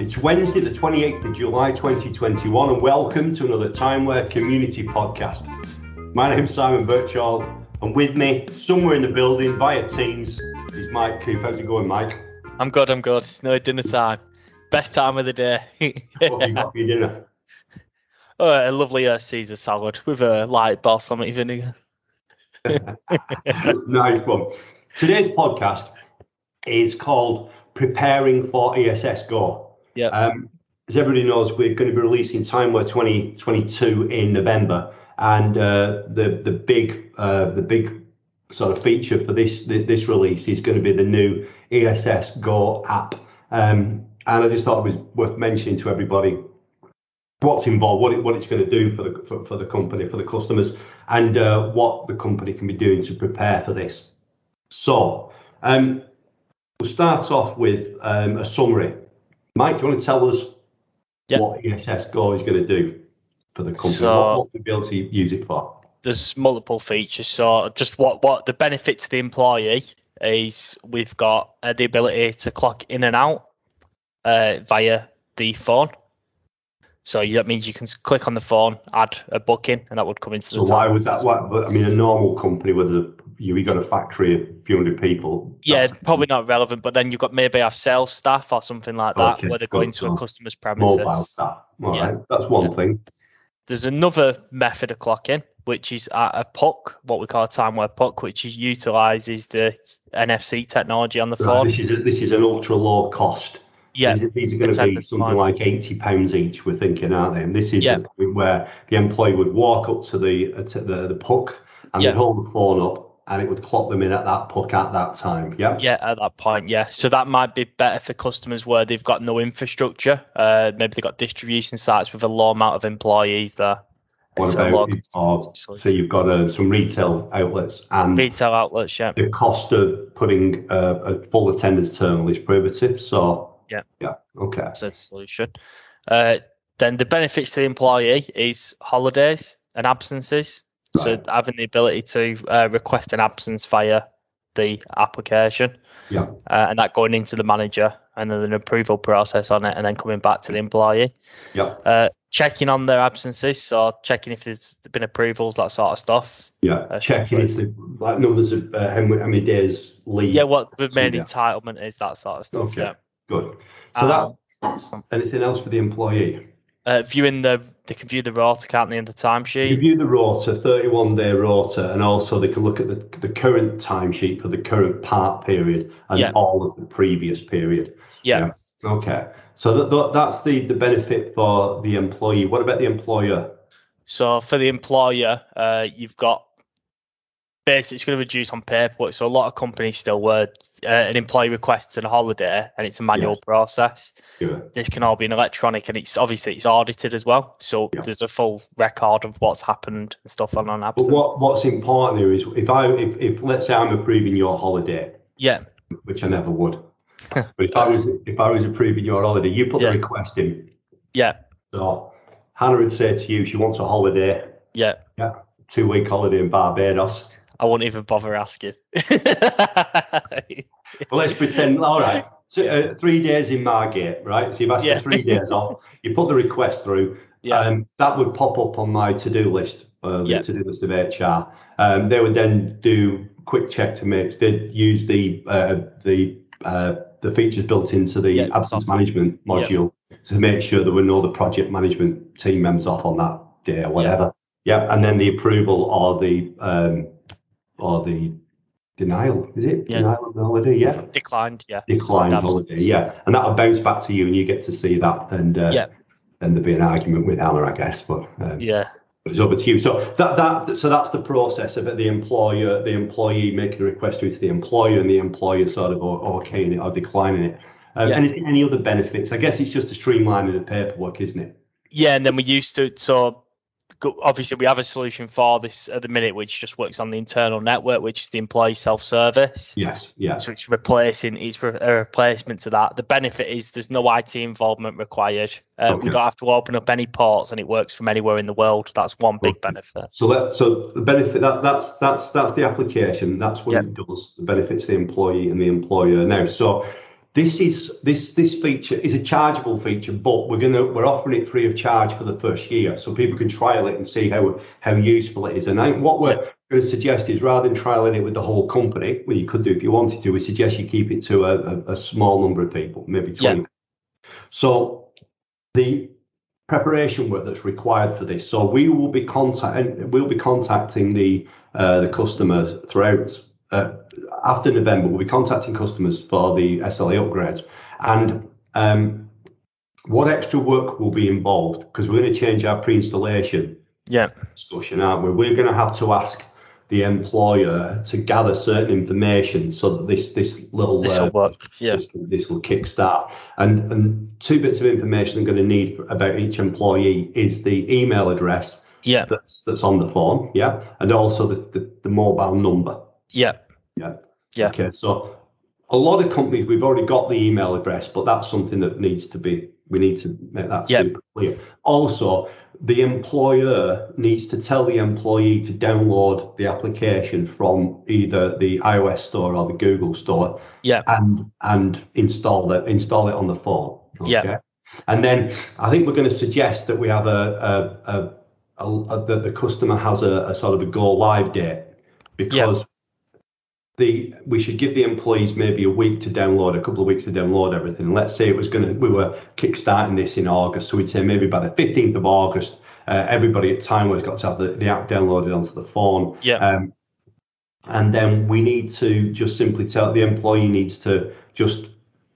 It's Wednesday, the 28th of July 2021, and welcome to another Timeware Community Podcast. My name's Simon Birchall, and with me, somewhere in the building via Teams, is Mike Coop. How's it going, Mike? I'm good, I'm good. It's no dinner time. Best time of the day. what have you got for your dinner? Oh, a lovely uh, Caesar salad with a light balsamic vinegar. nice one. Today's podcast is called Preparing for ESS Go. Yeah. Um, as everybody knows, we're going to be releasing Timeware 2022 in November, and uh, the the big uh, the big sort of feature for this this release is going to be the new ESS Go app. Um, and I just thought it was worth mentioning to everybody what's involved, what it, what it's going to do for the for, for the company, for the customers, and uh, what the company can be doing to prepare for this. So, um, we'll start off with um, a summary Mike, do you want to tell us yep. what ESS Go is going to do for the company? So, what, what we'll be able to use it for? There's multiple features. So just what what the benefit to the employee is we've got uh, the ability to clock in and out uh, via the phone. So that means you can click on the phone, add a booking, and that would come into so the. So why would that? Why, I mean, a normal company with a you got a factory of a few hundred people. Yeah, probably not relevant. But then you've got maybe have sales staff or something like that, okay, where they go into a customer's premises. Mobile staff. All yeah. right. that's one yeah. thing. There's another method of clocking, which is at a puck, what we call a timeware puck, which utilizes the NFC technology on the right, phone. This is a, this is an ultra low cost. Yeah, these, these are going to be something like eighty pounds each. We're thinking, aren't they? And this is yeah. the point where the employee would walk up to the uh, to the, the puck and yeah. they'd hold the phone up and it would clock them in at that puck at that time. Yeah. Yeah, at that point, yeah. So that might be better for customers where they've got no infrastructure. Uh, maybe they've got distribution sites with a low amount of employees there. What about or, so you've got uh, some retail outlets and retail outlets, yeah. The cost of putting uh, a full attendance terminal is prohibitive. So yeah, yeah, okay. So a solution. Uh, then the benefits to the employee is holidays and absences. So having the ability to uh, request an absence via the application, yeah, uh, and that going into the manager, and then an approval process on it, and then coming back to the employee, yeah, uh, checking on their absences, so checking if there's been approvals, that sort of stuff. Yeah, uh, checking if the like numbers of uh, how, many, days leave. Yeah, what the main yeah. entitlement is, that sort of stuff. Okay. Yeah, good. So um, that anything else for the employee? uh, viewing the they can view the rota, can't they, in the timesheet? You view the rota, 31 day rota, and also they can look at the, the current timesheet for the current part period and yeah. all of the previous period. Yeah. yeah. Okay. So that, that, that's the, the benefit for the employee. What about the employer? So for the employer, uh, you've got basically it's going to reduce on paperwork. So a lot of companies still where uh, an employee requests a holiday and it's a manual process. Yeah. This can all be an electronic and it's obviously it's audited as well. So yeah. there's a full record of what's happened and stuff on an absence. But what, what's important here is if I if, if let's say I'm approving your holiday. Yeah. Which I never would. but if I was if I was approving your holiday, you put the request in. Yeah. So Hannah would say to you she wants a holiday. Yeah. Yeah. Two week holiday in Barbados. I won't even bother asking. well, let's pretend. All right. So, uh, three days in Margate, right? So you've asked yeah. for three days off. You put the request through. Yeah. Um, that would pop up on my to-do list, uh, yeah. to-do list of HR. Um, they would then do quick check to make. They'd use the uh, the uh, the features built into the yeah, absence management module to make sure there were no other project management team members off on that day or whatever. Yeah, and then the approval or the um, or the denial, is it? Yeah. Denial of the holiday, yeah. Declined, yeah. Declined holiday, yeah. And that'll bounce back to you and you get to see that and uh, yeah. then there'll be an argument with Hannah, I guess. But um, yeah. But it's over to you. So that that so that's the process of it. The employer, the employee making a request to the employer, and the employer sort of okaying it or declining it. Um, yeah. Any any other benefits? I guess it's just a streamlining of paperwork, isn't it? Yeah, and then we used to so obviously we have a solution for this at the minute which just works on the internal network which is the employee self-service. Yes yeah so it's replacing it's a replacement to that. The benefit is there's no it involvement required. Uh, okay. we don't have to open up any ports and it works from anywhere in the world. That's one big benefit. So that so the benefit that that's that's that's the application. That's what yep. it does. The benefits the employee and the employer. Now so this is this this feature is a chargeable feature, but we're gonna we're offering it free of charge for the first year, so people can trial it and see how how useful it is. And I, what we're going to suggest is rather than trialing it with the whole company, well, you could do if you wanted to, we suggest you keep it to a, a, a small number of people, maybe twenty. Yeah. So the preparation work that's required for this. So we will be contact we'll be contacting the uh, the customer throughout after November. We'll be contacting customers for the SLA upgrades and um, what extra work will be involved because we're going to change our pre-installation Yeah. discussion, aren't we? We're going to have to ask the employer to gather certain information so that this this little This uh, will work. Yeah. this, this will kickstart. And and two bits of information I'm going to need about each employee is the email address Yeah. that's that's on the form, yeah, and also the, the, the mobile number. Yeah. Yeah. Yeah. Okay, so a lot of companies we've already got the email address, but that's something that needs to be we need to make that Yeah. super clear. Also, the employer needs to tell the employee to download the application from either the iOS store or the Google store Yeah. and and install it install it on the phone. Yeah. And then I think we're going to suggest that we have a, a, a, a, that the customer has a, a sort of a go live date because the we should give the employees maybe a week to download, a couple of weeks to download everything. Let's say it was going to we were kickstarting this in August, so we'd say maybe by the 15th of August, uh, everybody at Timeware's got to have the, the app downloaded onto the phone. Yeah. Um, and then we need to just simply tell the employee needs to just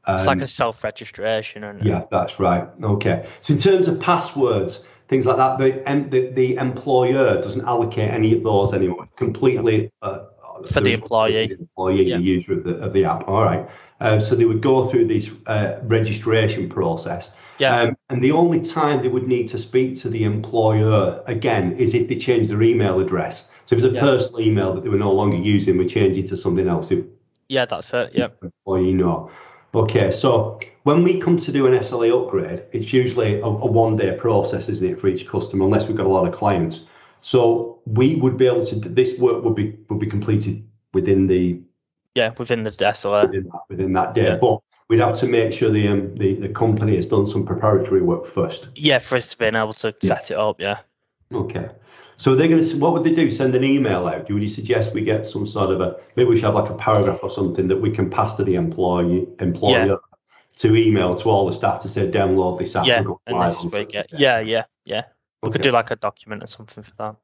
um, It's like a self registration and yeah, that's right. Okay. So in terms of passwords, things like that, the the, the employer doesn't allocate any of those anymore. Completely uh, For the employee. the employee, Yeah. the user of the of the app. All right. Um, so they would go through this uh, registration process. Yeah. Um, and the only time they would need to speak to the employer again is if they change their email address. So if it's a Yeah. personal email that they were no longer using, we change it to something else. Yeah, that's it. Yeah. or you know. Okay, so when we come to do an SLA upgrade, it's usually a, a one day process, isn't it, for each customer, unless we've got a lot of clients. So we would be able to this work would be would be completed within the Yeah. Within the SLA. within that, within that day. Yeah. But we'd have to make sure the um, the, the company has done some preparatory work first. Yeah, for us to be able to Yeah. set it up. Yeah. Okay. So they're going to. What would they do? Send an email out? Would you suggest we get some sort of a maybe we should have like a paragraph or something that we can pass to the employee employer to email to all the staff to say download this app. Yeah. and And this is on where you such get. a day." Yeah. Yeah. Yeah. We could do like a document or something for that.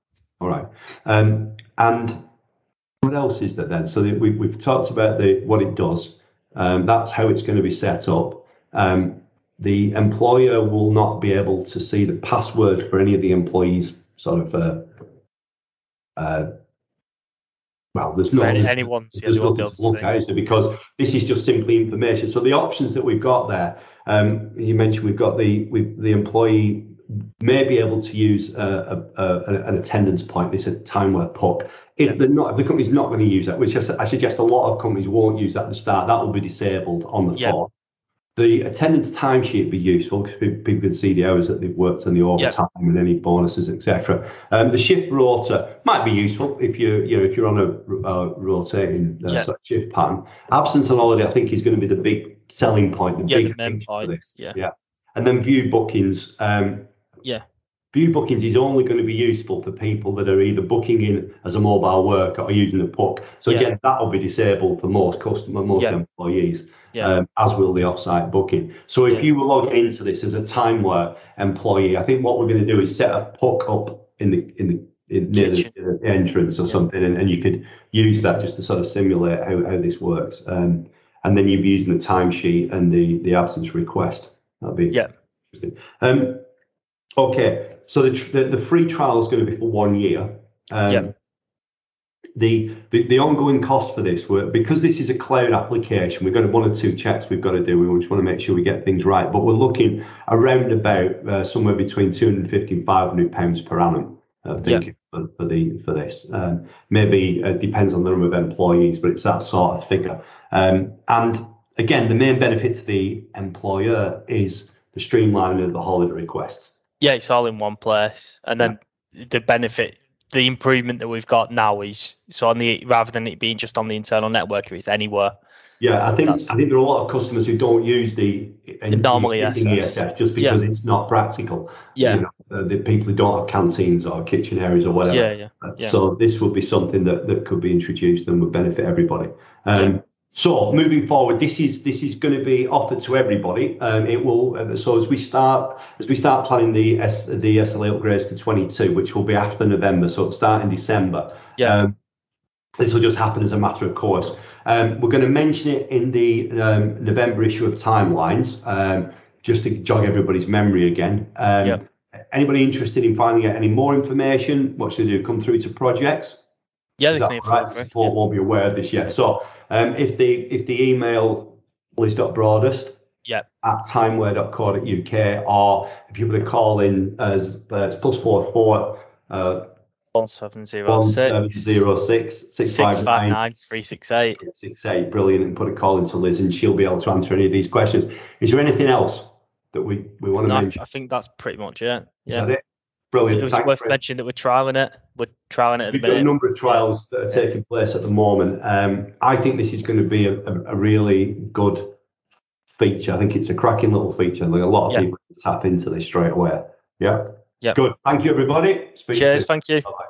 Um, and what else is there then? So that we, we've talked about the what it does. Um, that's how it's going to be set up. Um, the employer will not be able to see the password for any of the employees' sort of. Uh, uh, well, there's no. For any, anyone's, there's they won't be nothing able to to look at. Because this is just simply information. So the options that we've got there, um, you mentioned we've got the we the employee may be able to use a, a, a, an attendance point. This is a timeware puck. If Yeah. they're not, if the company's not going to use that, which I, suggest a lot of companies won't use that at the start, that will be disabled on the Yeah. phone. The attendance timesheet would be useful because people can see the hours that they've worked and the overtime and any bonuses, etc. Um, the shift rota might be useful if you you know if you're on a uh, rotating uh, Yeah. sort of shift pattern. Absence on holiday, I think, is going to be the big selling point. The Yeah, big the point. Yeah. yeah. And then view bookings. Um, Yeah. View bookings is only going to be useful for people that are either booking in as a mobile worker or using a puck. So Yeah. again, that will be disabled for most customer, most Yeah. employees, Yeah. um, as will the offsite booking. So if you were logging into this as a time work employee, I think what we're going to do is set a puck up in the in the in, near the, the entrance or Yeah. something, and, and you could use that just to sort of simulate how, how this works. Um, and then you'd be using the timesheet and the the absence request. That'd be Yeah. interesting. Um, okay, so the, the the free trial is going to be for one year. Um, Yeah. The, the the ongoing cost for this work because this is a cloud application. We've got one or two checks we've got to do. We just want to make sure we get things right. But we're looking around about uh, somewhere between 250 and 500 pounds per annum. I think for, for the for this um, maybe uh, depends on the number of employees, but it's that sort of figure. Um, and again, the main benefit to the employer is the streamlining of the holiday requests. Yeah, it's all in one place, and then the benefit, the improvement that we've got now is so on the rather than it being just on the internal network, if it's anywhere. Yeah, I think I think there are a lot of customers who don't use the normal existing ESS. ESS just because it's not practical. Yeah, You know, uh, the people who don't have canteens or kitchen areas or whatever. yeah, yeah. Uh, yeah. So this would be something that, that could be introduced and would benefit everybody. Um, So moving forward, this is this is going to be offered to everybody. Um, it will. Uh, so as we start as we start planning the S, the SLA upgrades to 22, which will be after November, so it'll start in December. Yeah. Um, this will just happen as a matter of course. Um, we're going to mention it in the um, November issue of Timelines, um, just to jog everybody's memory again. Um, Yeah. Anybody interested in finding out any more information? What should they do? Come through to projects. Yeah, they can right? Support won't be aware of this yet. So um, if the if the email liz.broadhurst Yeah. at timeware.co.uk or if you were to call in as uh, it's plus four four uh, One seven zero one seven six zero six six six five five nine nine three six eight. six eight. Brilliant. And put a call into Liz and she'll be able to answer any of these questions. Is there anything else that we, we want to No, I mention? I think that's pretty much it. Yeah. Brilliant. It was Thanks worth mentioning that we're trialing it. We're trialing it at the We've got a number of trials that are taking place at the moment. Um, I think this is going to be a, a, a really good feature. I think it's a cracking little feature. Like a lot of Yeah. people can tap into this straight away. Yeah. Yeah. Good. Thank you, everybody. Speak Cheers, thank you. Bye-bye.